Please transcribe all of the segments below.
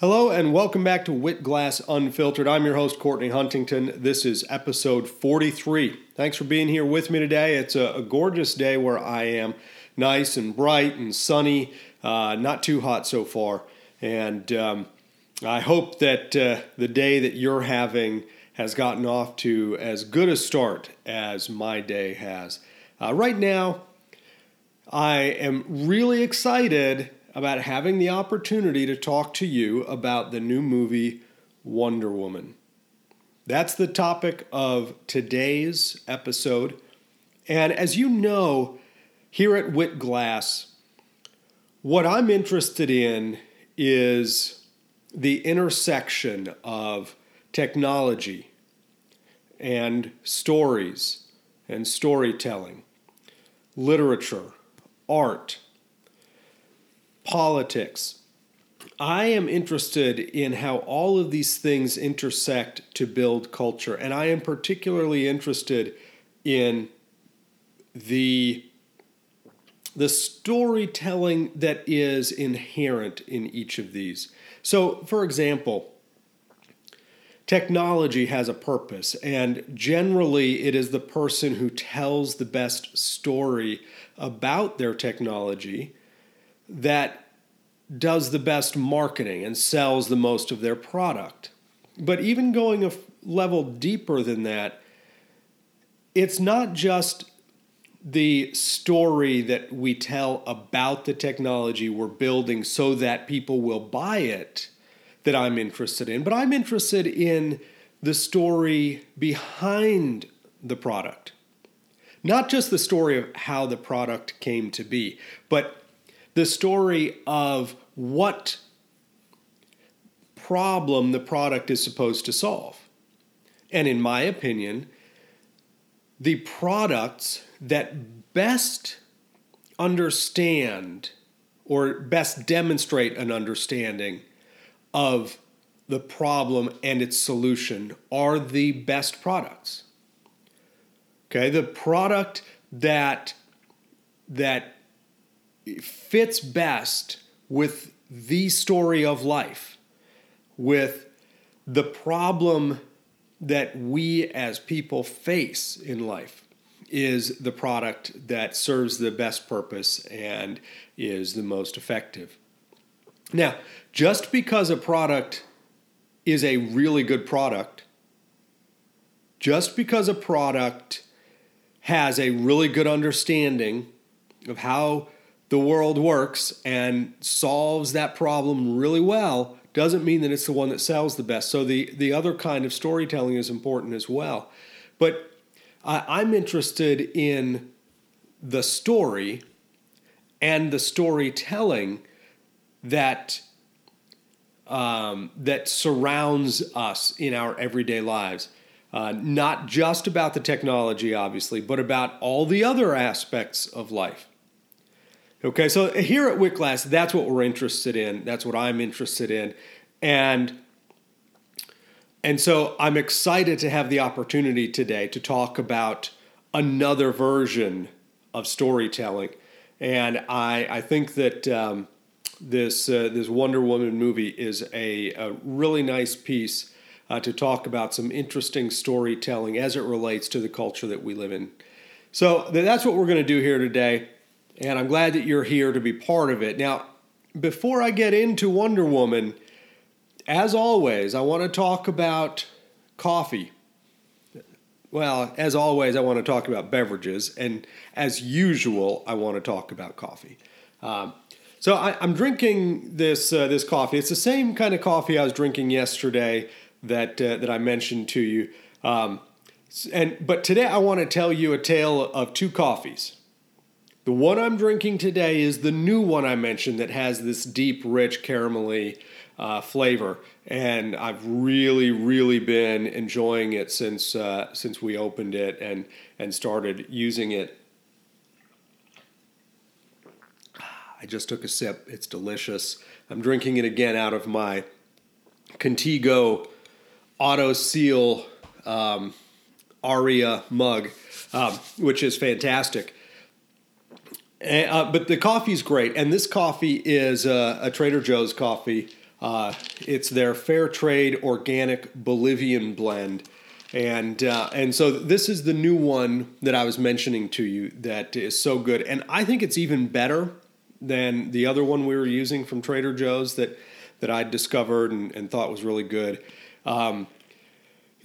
Hello and welcome back to WitGlass Unfiltered. I'm your host, Courtney Huntington. This is episode 43. Thanks for being here with me today. It's a, a gorgeous day where I am, nice and bright and sunny, uh, not too hot so far. And um, I hope that uh, the day that you're having has gotten off to as good a start as my day has. Uh, right now, I am really excited about having the opportunity to talk to you about the new movie Wonder Woman. That's the topic of today's episode. And as you know, here at WitGlass, what I'm interested in is the intersection of technology and stories and storytelling, literature, art, politics. I am interested in how all of these things intersect to build culture, and I am particularly interested in the the storytelling that is inherent in each of these. So, for example, technology has a purpose, and generally, it is the person who tells the best story about their technology that does the best marketing and sells the most of their product. But even going a level deeper than that, it's not just the story that we tell about the technology we're building so that people will buy it that I'm interested in, but I'm interested in the story behind the product. Not just the story of how the product came to be, but the story of what problem the product is supposed to solve. And in my opinion, the products that best understand or best demonstrate an understanding of the problem and its solution are the best products. Okay, the product that that fits best with the story of life, with the problem that we as people face in life is the product that serves the best purpose and is the most effective. Now, just because a product is a really good product, just because a product has a really good understanding of how the world works and solves that problem really well doesn't mean that it's the one that sells the best. So the the other kind of storytelling is important as well. But I'm interested in the story and the storytelling that um, that surrounds us in our everyday lives. Uh, not just about the technology, obviously, but about all the other aspects of life. Okay, so here at WitGlass, that's what we're interested in. That's what I'm interested in, and and so I'm excited to have the opportunity today to talk about another version of storytelling, and I I think that um, this uh, this Wonder Woman movie is a, a really nice piece uh, to talk about some interesting storytelling as it relates to the culture that we live in. So that's what we're going to do here today and I'm glad that you're here to be part of it. Now, before I get into Wonder Woman, as always, I want to talk about coffee. Well, as always, I want to talk about beverages, and as usual, I want to talk about coffee. Um, so I, am drinking this uh, this coffee. It's the same kind of coffee I was drinking yesterday that uh, that I mentioned to you. Um, and but today I want to tell you a tale of two coffees. The one I'm drinking today is the new one I mentioned that has this deep, rich, caramelly uh, flavor, and I've really, really been enjoying it since uh, since we opened it and and started using it. I just took a sip. It's delicious. I'm drinking it again out of my Contigo Auto Seal um, Aria mug, um, which is fantastic. Uh, but the coffee's great, and this coffee is uh, a Trader Joe's coffee. Uh, it's their fair trade organic Bolivian blend. And uh, and so this is the new one that I was mentioning to you that is so good, and I think it's even better than the other one we were using from Trader Joe's that that I discovered and, and thought was really good. Um,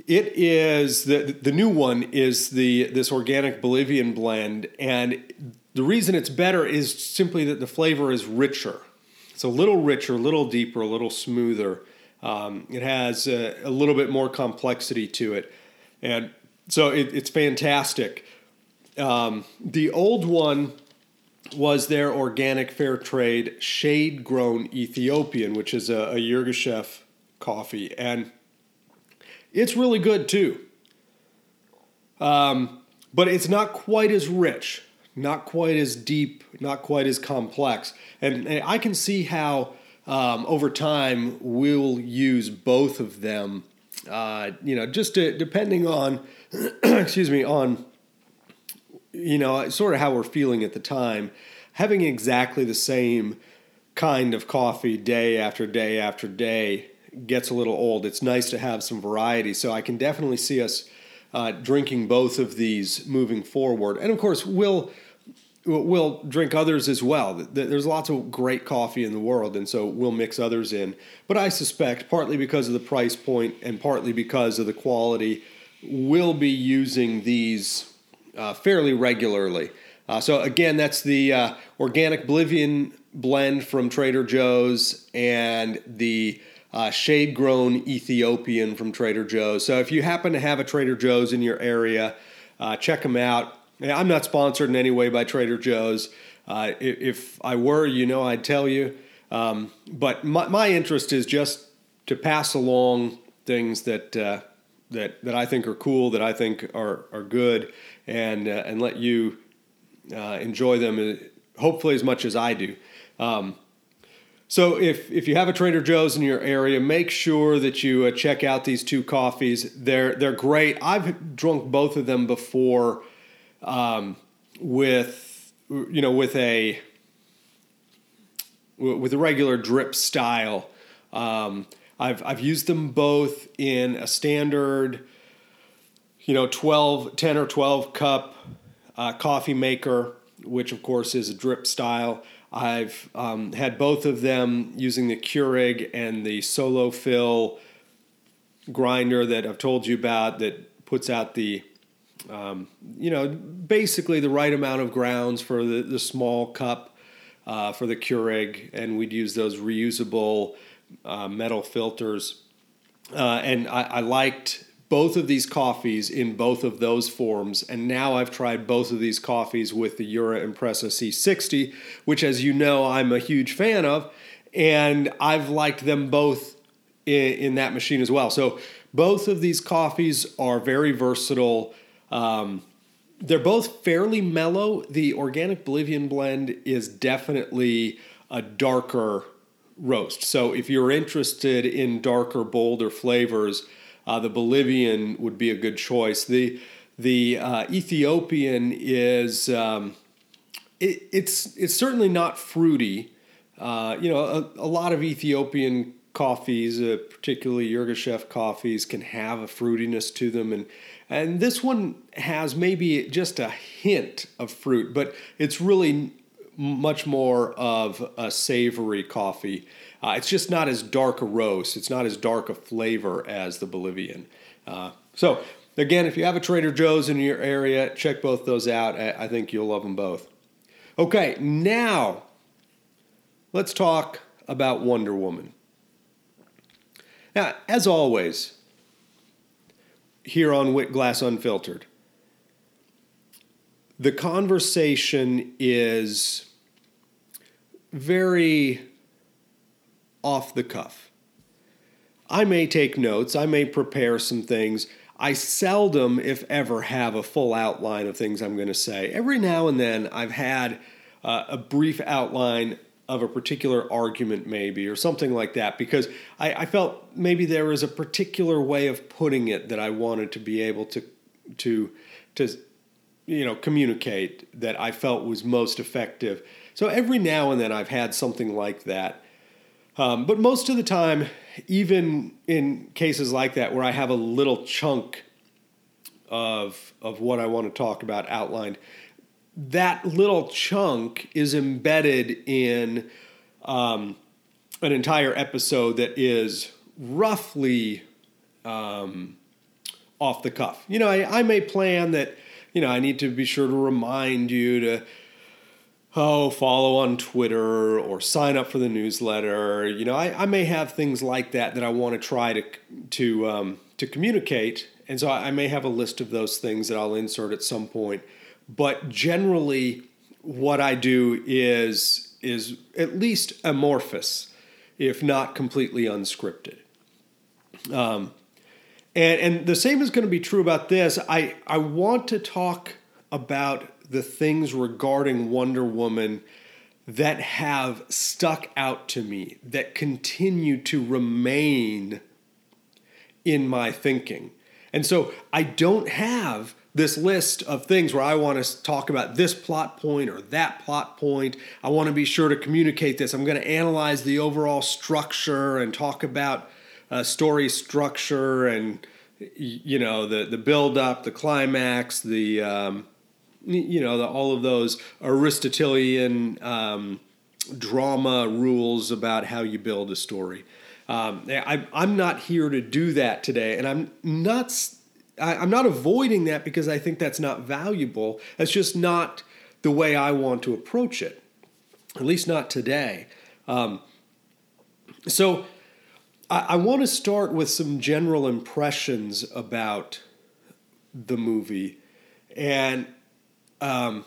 it is the the new one is the this organic Bolivian blend, and the reason it's better is simply that the flavor is richer. It's a little richer, a little deeper, a little smoother. Um, it has a, a, little bit more complexity to it, and so it, it's fantastic. Um, the old one was their organic fair trade shade grown Ethiopian, which is a, a Yirgacheffe coffee, and it's really good too. Um, but it's not quite as rich not quite as deep, not quite as complex. And, and I can see how um, over time we'll use both of them. Uh, you know, just to, depending on, excuse me, on you know, sort of how we're feeling at the time. Having exactly the same kind of coffee day after day after day gets a little old. It's nice to have some variety. So I can definitely see us uh, drinking both of these moving forward. And of course, we'll we'll drink others as well. There's lots of great coffee in the world, and so we'll mix others in. But I suspect, partly because of the price point and partly because of the quality, we'll be using these uh, fairly regularly. Uh, so again, that's the uh, organic Bolivian blend from Trader Joe's and the uh, shade grown Ethiopian from Trader Joe's. So if you happen to have a Trader Joe's in your area, uh, check them out. I'm not sponsored in any way by Trader Joe's. Uh, if I were, you know, I'd tell you. Um, but my, my interest is just to pass along things that uh, that that I think are cool, that I think are are good, and uh, and let you uh, enjoy them, uh, hopefully as much as I do. Um, so if if you have a Trader Joe's in your area, make sure that you uh, check out these two coffees. They're they're great. I've drunk both of them before um, with you know with a with a regular drip style. Um, I've I've used them both in a standard, you know, 12, 10 or 12 cup uh, coffee maker, which of course is a drip style. I've um, had both of them using the Keurig and the Solofill grinder that I've told you about that puts out the um, you know, basically the right amount of grounds for the, the small cup uh, for the Keurig, and we'd use those reusable uh, metal filters. Uh, and I, I, liked both of these coffees in both of those forms, and now I've tried both of these coffees with the Jura Impressa C60, which, as you know, I'm a huge fan of, and I've liked them both in, in that machine as well. So both of these coffees are very versatile um, they're both fairly mellow. The organic Bolivian blend is definitely a darker roast. So if you're interested in darker, bolder flavors, uh, the Bolivian would be a good choice. The the uh, Ethiopian is um, it, it's it's certainly not fruity. Uh, you know, a, a, lot of Ethiopian coffees, uh, particularly Yirgacheffe coffees, can have a fruitiness to them, and and this one has maybe just a hint of fruit, but it's really much more of a savory coffee. Uh, it's just not as dark a roast. It's not as dark a flavor as the Bolivian. Uh, so again, if you have a Trader Joe's in your area, check both those out. I think you'll love them both. Okay, now let's talk about Wonder Woman. Now, as always, here on WitGlass Unfiltered. The conversation is very off the cuff. I may take notes, I may prepare some things. I seldom, if ever, have a full outline of things I'm going to say. Every now and then, I've had uh, a brief outline of a particular argument, maybe, or something like that, because I, I, felt maybe there was a particular way of putting it that I wanted to be able to to to you know communicate that I felt was most effective. So every now and then I've had something like that. Um, but most of the time, even in cases like that where I have a little chunk of of what I want to talk about outlined, that little chunk is embedded in um, an entire episode that is roughly um, off the cuff. You know, I, I may plan that. You know, I need to be sure to remind you to oh, follow on Twitter or sign up for the newsletter. You know, I, I may have things like that that I want to try to to um, to communicate, and so I may have a list of those things that I'll insert at some point. But generally, what I do is is at least amorphous, if not completely unscripted. Um, and and the same is going to be true about this. I I want to talk about the things regarding Wonder Woman that have stuck out to me, that continue to remain in my thinking. And so I don't have this list of things where I want to talk about this plot point or that plot point. I want to be sure to communicate this. I'm going to analyze the overall structure and talk about uh, story structure and you know the the build up, the climax, the um, you know, the, all of those Aristotelian um, drama rules about how you build a story. Um, I, I'm not here to do that today, and I'm not. I, I'm not avoiding that because I think that's not valuable. That's just not the way I want to approach it, at least not today. Um, so, I, I want to start with some general impressions about the movie, and um,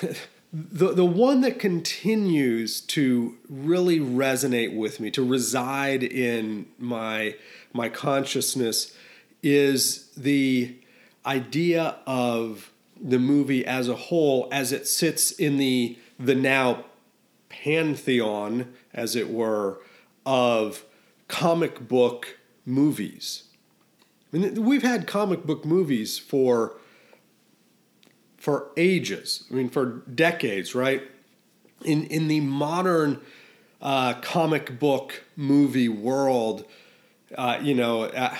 the the one that continues to really resonate with me, to reside in my my consciousness, is the idea of the movie as a whole, as it sits in the the now pantheon, as it were, of comic book movies. I mean, we've had comic book movies for for ages. I mean, for decades, right? In in the modern uh, comic book movie world, uh, you know, uh,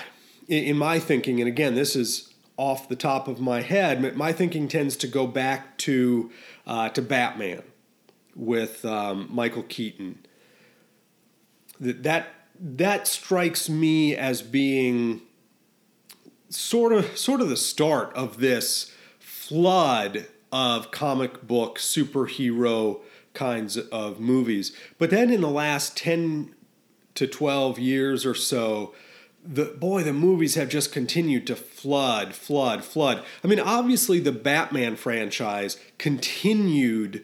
in, my thinking, and again, this is off the top of my head, my thinking tends to go back to uh, to Batman with um, Michael Keaton. That that that strikes me as being sort of sort of the start of this flood of comic book superhero kinds of movies. But then in the last 10 to 12 years or so, the boy, the movies have just continued to flood, flood, flood. I mean, obviously the Batman franchise continued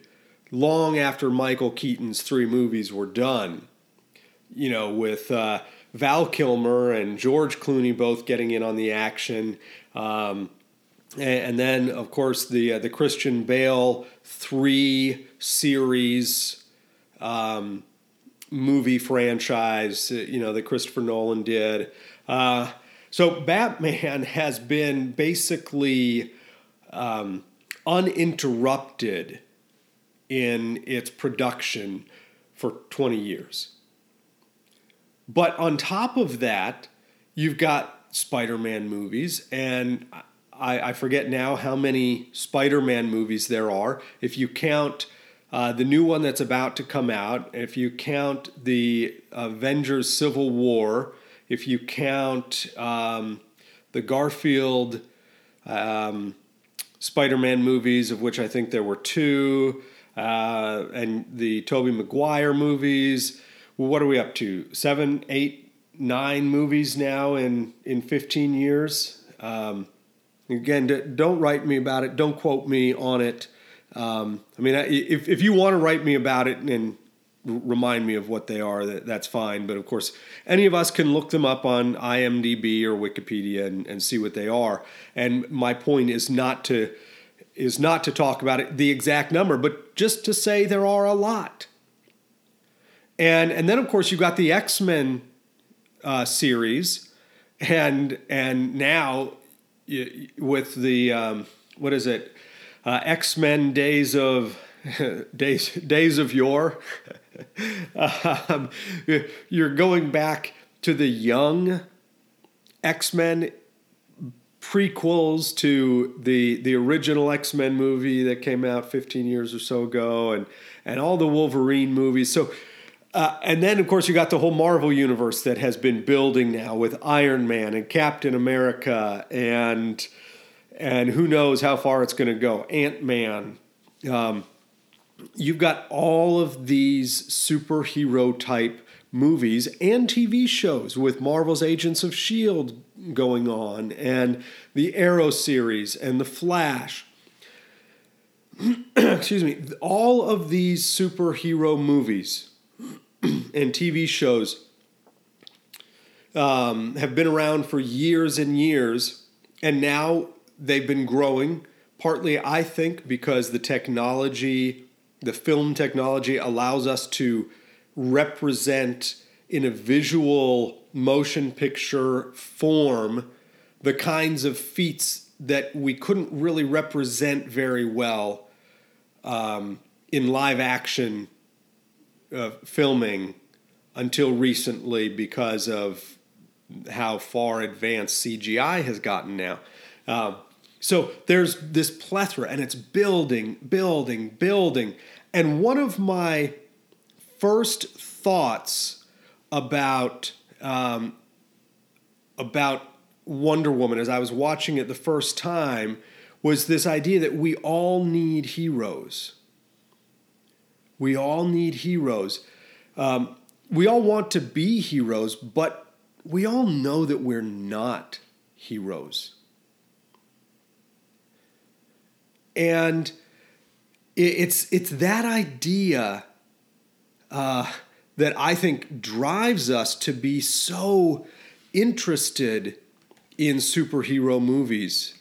long after Michael Keaton's three movies were done. You know, with uh, Val Kilmer and George Clooney both getting in on the action. Um, and then of course the uh, the Christian Bale three series um, movie franchise, uh, you know, that Christopher Nolan did. Uh, so Batman has been basically um, uninterrupted in its production for 20 years. But on top of that, you've got Spider Man movies, and I, I forget now how many Spider Man movies there are. If you count uh, the new one that's about to come out, if you count the Avengers Civil War, if you count um, the Garfield um, Spider Man movies, of which I think there were two, uh, and the Tobey Maguire movies, well, what are we up to? Seven, eight, nine movies now in, in 15 years. Um, Again, don't write me about it. Don't quote me on it. Um, I mean, if, if you want to write me about it and remind me of what they are, that, that's fine. But of course, any of us can look them up on IMDb or Wikipedia and, and see what they are. And my point is not to is not to talk about it, the exact number, but just to say there are a lot. And and then of course you've got the X Men uh, series, and and now with the um, what is it? Uh, X Men Days of Days Days of Yore. um, you're going back to the young X Men prequels to the the original X Men movie that came out 15 years or so ago, and and all the Wolverine movies. So. Uh, and then, of course, you got the whole Marvel universe that has been building now with Iron Man and Captain America, and and who knows how far it's going to go. Ant Man. Um, you've got all of these superhero type movies and TV shows with Marvel's Agents of S.H.I.E.L.D. going on, and the Arrow series, and The Flash. Excuse me. All of these superhero movies and TV shows um, have been around for years and years, and now they've been growing. Partly, I think, because the technology, the film technology, allows us to represent in a visual motion picture form the kinds of feats that we couldn't really represent very well um, in live action uh, filming until recently because of how far advanced CGI has gotten now. Uh, so there's this plethora, and it's building, building, building. And one of my first thoughts about um, about Wonder Woman as I was watching it the first time was this idea that we all need heroes. We all need heroes. Um, we all want to be heroes, but we all know that we're not heroes. And it's it's that idea uh, that I think drives us to be so interested in superhero movies.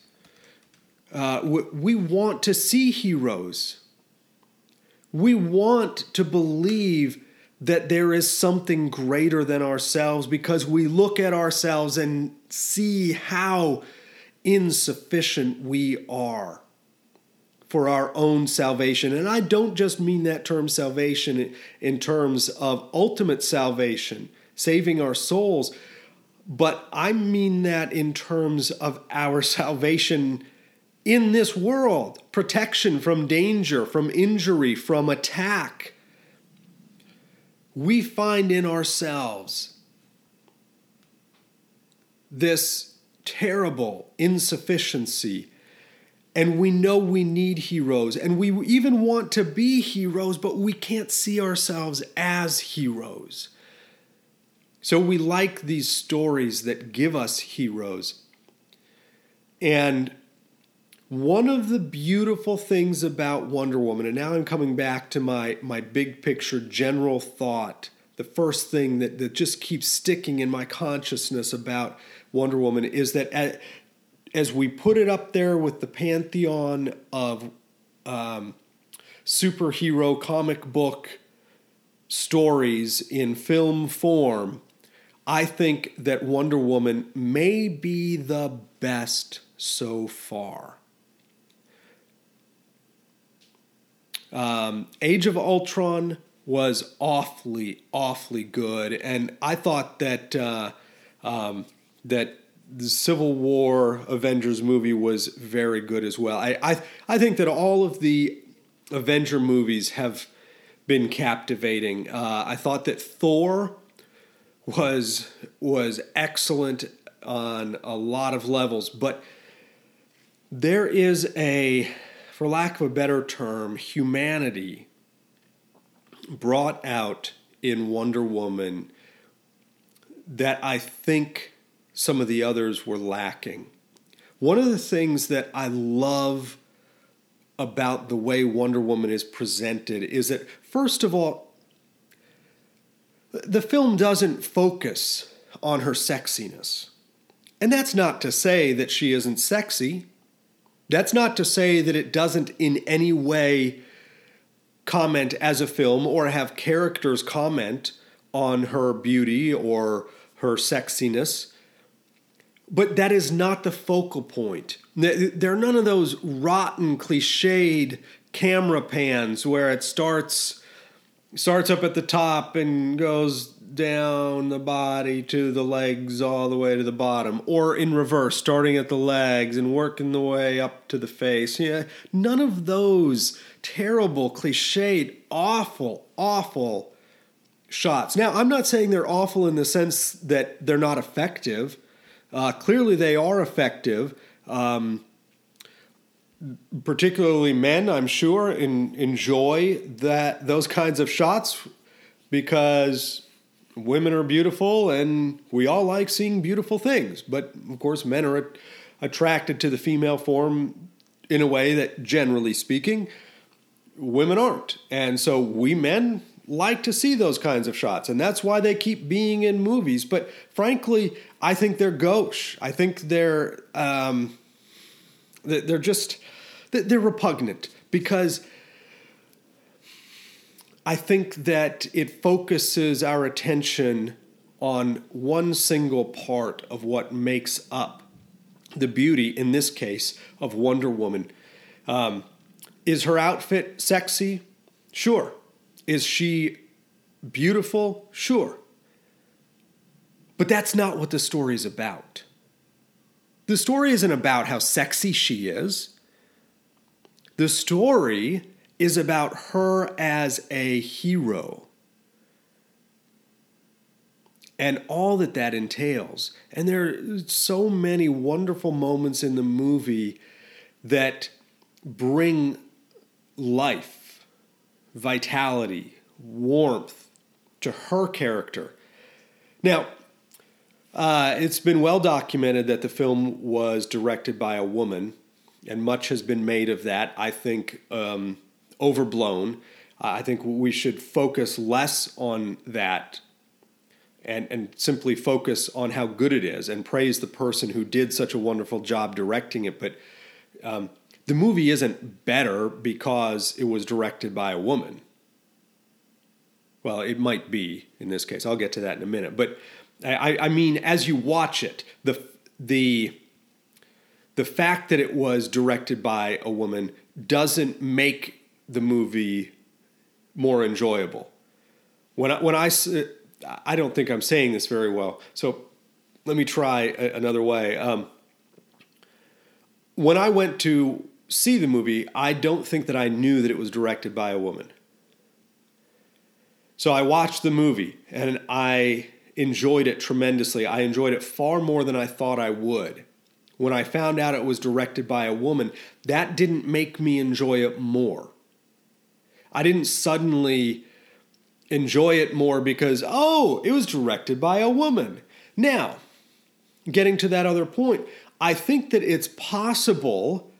Uh, we want to see heroes. We want to believe that there is something greater than ourselves because we look at ourselves and see how insufficient we are for our own salvation. And I don't just mean that term salvation in terms of ultimate salvation, saving our souls, but I mean that in terms of our salvation in this world protection from danger, from injury, from attack. We find in ourselves this terrible insufficiency and we know we need heroes and we even want to be heroes, but we can't see ourselves as heroes. So we like these stories that give us heroes. And one of the beautiful things about Wonder Woman, and now I'm coming back to my, my big picture general thought, the first thing that, that just keeps sticking in my consciousness about Wonder Woman is that at, as we put it up there with the pantheon of um, superhero comic book stories in film form, I think that Wonder Woman may be the best so far. Um, Age of Ultron was awfully, awfully good, and I thought that uh, um, that the Civil War Avengers movie was very good as well. I, I I think that all of the Avenger movies have been captivating. Uh, I thought that Thor was was excellent on a lot of levels, but there is a, for lack of a better term, humanity brought out in Wonder Woman that I think some of the others were lacking. One of the things that I love about the way Wonder Woman is presented is that, first of all, the film doesn't focus on her sexiness. And that's not to say that she isn't sexy. That's not to say that it doesn't in any way comment as a film or have characters comment on her beauty or her sexiness. But that is not the focal point. There are none of those rotten, cliched camera pans where it starts starts up at the top and goes down the body to the legs all the way to the bottom, or in reverse, starting at the legs and working the way up to the face. Yeah, none of those terrible, cliched, awful, awful shots. Now, I'm not saying they're awful in the sense that they're not effective. Uh, clearly, they are effective. Um, particularly men, I'm sure, in, enjoy that those kinds of shots because women are beautiful and we all like seeing beautiful things. But of course, men are attracted to the female form in a way that, generally speaking, women aren't. And so we men like to see those kinds of shots, and that's why they keep being in movies. But frankly, I think they're gauche. I think they're um, they're just they're repugnant because I think that it focuses our attention on one single part of what makes up the beauty, in this case, of Wonder Woman. Um, is her outfit sexy? Sure. Is she beautiful? Sure. But that's not what the story is about. The story isn't about how sexy she is. The story is about her as a hero and all that that entails. And there are so many wonderful moments in the movie that bring life, vitality, warmth to her character. Now, uh, it's been well documented that the film was directed by a woman, and much has been made of that. I think um, overblown. I think we should focus less on that and, and simply focus on how good it is and praise the person who did such a wonderful job directing it. But um, the movie isn't better because it was directed by a woman. Well, it might be in this case. I'll get to that in a minute. But I, I mean, as you watch it, the the the fact that it was directed by a woman doesn't make the movie more enjoyable. When I, when I, I don't think I'm saying this very well. So let me try a, another way. Um, when I went to see the movie, I don't think that I knew that it was directed by a woman. So I watched the movie and I enjoyed it tremendously. I enjoyed it far more than I thought I would. When I found out it was directed by a woman, that didn't make me enjoy it more. I didn't suddenly enjoy it more because, oh, it was directed by a woman. Now, getting to that other point, I think that it's possible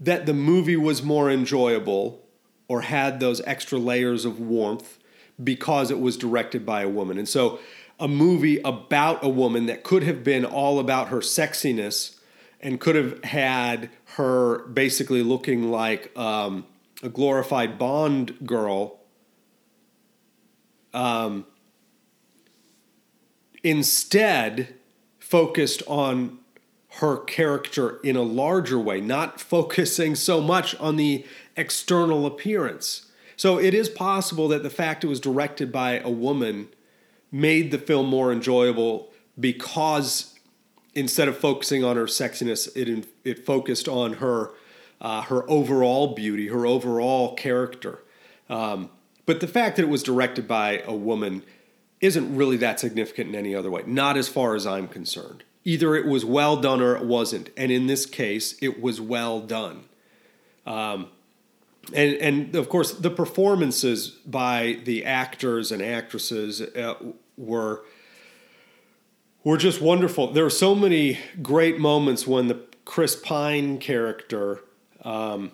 that the movie was more enjoyable or had those extra layers of warmth because it was directed by a woman. And so, a movie about a woman that could have been all about her sexiness and could have had her basically looking like um, a glorified Bond girl. Um, instead, focused on her character in a larger way, not focusing so much on the external appearance. So it is possible that the fact it was directed by a woman made the film more enjoyable because instead of focusing on her sexiness, it it focused on her uh, her overall beauty, her overall character. Um, but the fact that it was directed by a woman isn't really that significant in any other way. Not as far as I'm concerned. Either it was well done or it wasn't, and in this case, it was well done. Um, and and of course, the performances by the actors and actresses uh, were were just wonderful. There were so many great moments when the Chris Pine character, um,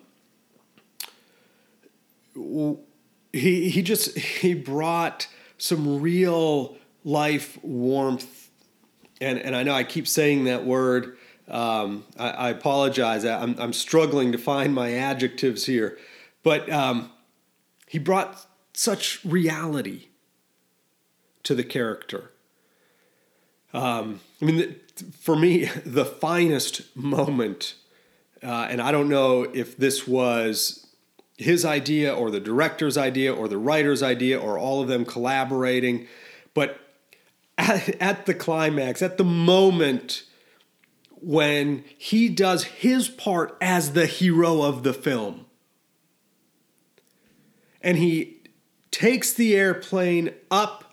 he he just he brought some real life warmth, and and I know I keep saying that word. Um, I, I, apologize. I'm I'm struggling to find my adjectives here, but um, he brought such reality to the character. Um, I mean, the, for me, the finest moment, uh, and I don't know if this was his idea or the director's idea or the writer's idea or all of them collaborating. But at, at the climax, at the moment when he does his part as the hero of the film, and he takes the airplane up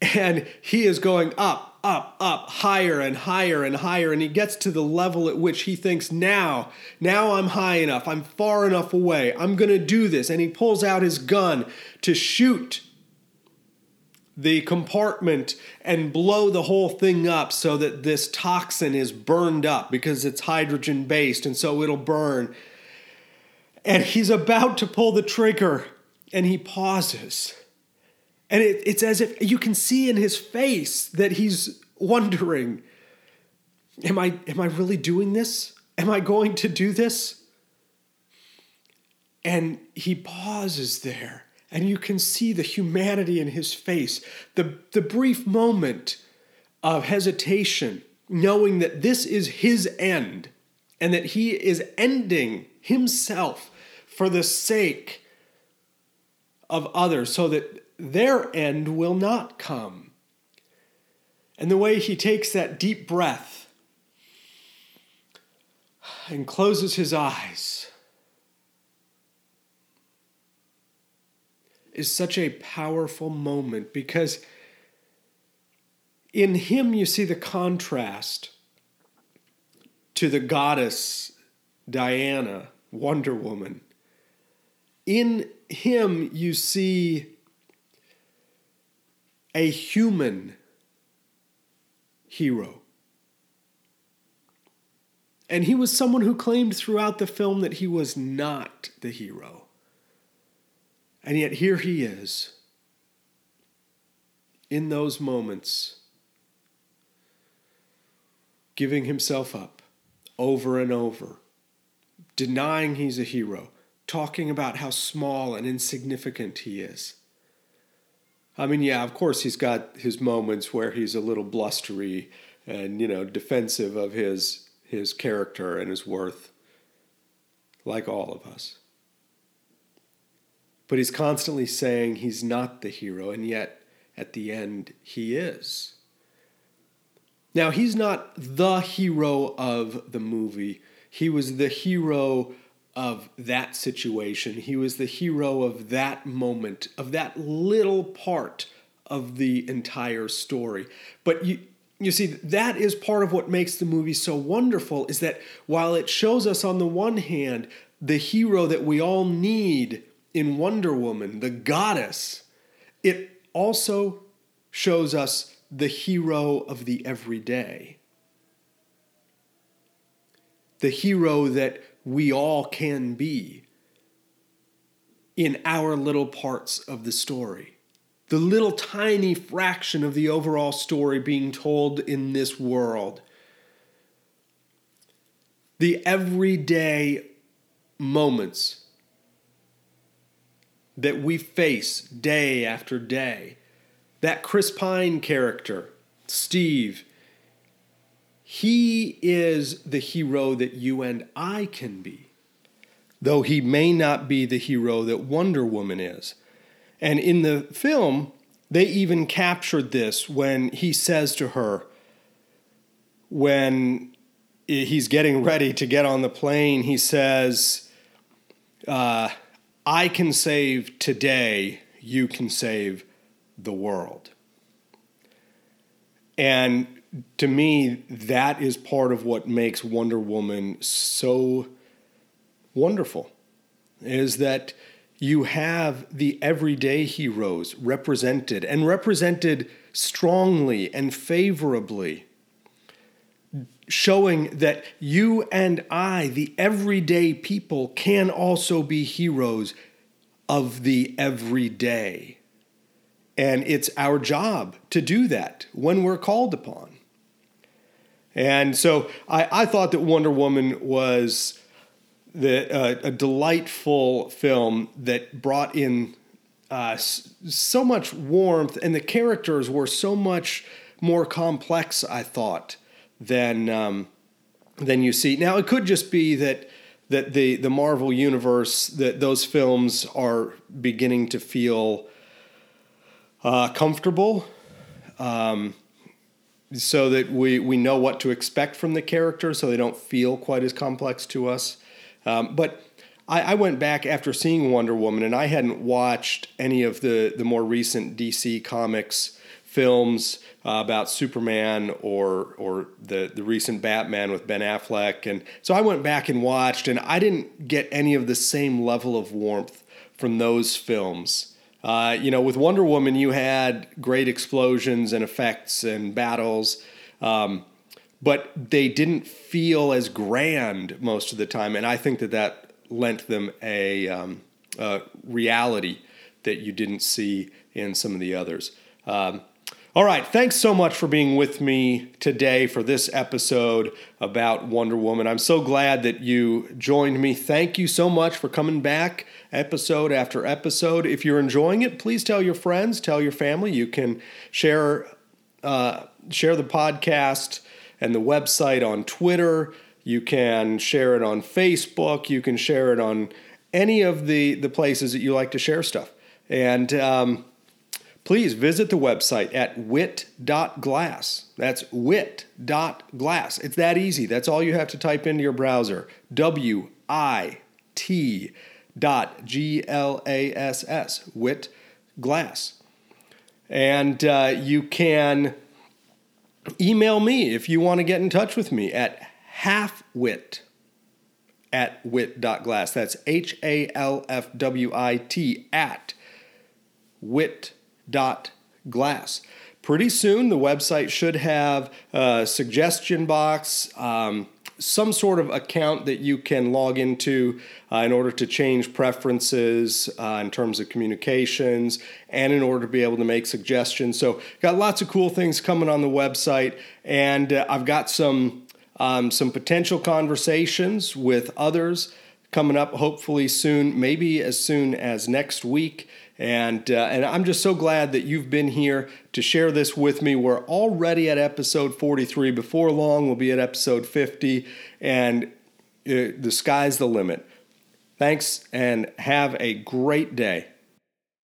and he is going up, up, up, higher and higher and higher. And he gets to the level at which he thinks, now, now I'm high enough. I'm far enough away. I'm to do this. And he pulls out his gun to shoot the compartment and blow the whole thing up so that this toxin is burned up because it's hydrogen based and so it'll burn. And he's about to pull the trigger and he pauses. And it, it's as if you can see in his face that he's wondering Am I, am I really doing this? Am I going to do this? And he pauses there and you can see the humanity in his face, the, the brief moment of hesitation, knowing that this is his end and that he is ending himself for the sake of others so that their end will not come. And the way he takes that deep breath and closes his eyes is such a powerful moment because in him you see the contrast to the goddess Diana, Wonder Woman. In him you see a human hero. And he was someone who claimed throughout the film that he was not the hero. And yet here he is in those moments, giving himself up over and over, denying he's a hero, talking about how small and insignificant he is. I mean, yeah, of course, he's got his moments where he's a little blustery and, you know, defensive of his, his character and his worth, like all of us. But he's constantly saying he's not the hero, and yet at the end, he is. Now, he's not the hero of the movie. He was the hero of that situation. He was the hero of that moment, of that little part of the entire story. But you, you see, that is part of what makes the movie so wonderful is that while it shows us, on the one hand, the hero that we all need in Wonder Woman, the goddess, it also shows us the hero of the everyday. The hero that we all can be in our little parts of the story. The little tiny fraction of the overall story being told in this world. The everyday moments that we face day after day. That Chris Pine character, Steve, he is the hero that you and I can be, though he may not be the hero that Wonder Woman is. And in the film, they even captured this when he says to her, when he's getting ready to get on the plane, he says, uh, I can save today, you can save the world. And to me, that is part of what makes Wonder Woman so wonderful is that you have the everyday heroes represented and represented strongly and favorably showing that you and I, the everyday people, can also be heroes of the everyday. And it's our job to do that when we're called upon. And so I, I thought that Wonder Woman was the, uh, a delightful film that brought in uh, so much warmth, and the characters were so much more complex, I thought than um, than you see. Now it could just be that that the the Marvel universe that those films are beginning to feel uh, comfortable, um, so that we we know what to expect from the characters, so they don't feel quite as complex to us. Um, but I, I went back after seeing Wonder Woman, and I hadn't watched any of the the more recent DC comics films uh, about Superman or or the the recent Batman with Ben Affleck, and so I went back and watched, and I didn't get any of the same level of warmth from those films. Uh, you know, with Wonder Woman, you had great explosions and effects and battles, um, but they didn't feel as grand most of the time, and I think that that lent them a, um, a reality that you didn't see in some of the others. Um, all right, thanks so much for being with me today for this episode about Wonder Woman. I'm so glad that you joined me. Thank you so much for coming back episode after episode. If you're enjoying it, please tell your friends, tell your family. You can share uh, share the podcast and the website on Twitter. You can share it on Facebook. You can share it on any of the the places that you like to share stuff. And um, please visit the website at wit.glass. That's wit.glass. It's that easy. That's all you have to type into your browser. W I T dot G L A S S. Wit glass. And uh, you can email me if you want to get in touch with me at halfwit at wit.glass. That's H A L F W I T at wit dot glass. Pretty soon, the website should have a suggestion box, um, some sort of account that you can log into uh, in order to change preferences uh, in terms of communications and in order to be able to make suggestions. So, got lots of cool things coming on the website, and uh, I've got some um, some potential conversations with others coming up hopefully soon, maybe as soon as next week. And, uh, and I'm just so glad that you've been here to share this with me. We're already at episode 43. Before long, we'll be at episode 50, and uh, the sky's the limit. Thanks, and have a great day.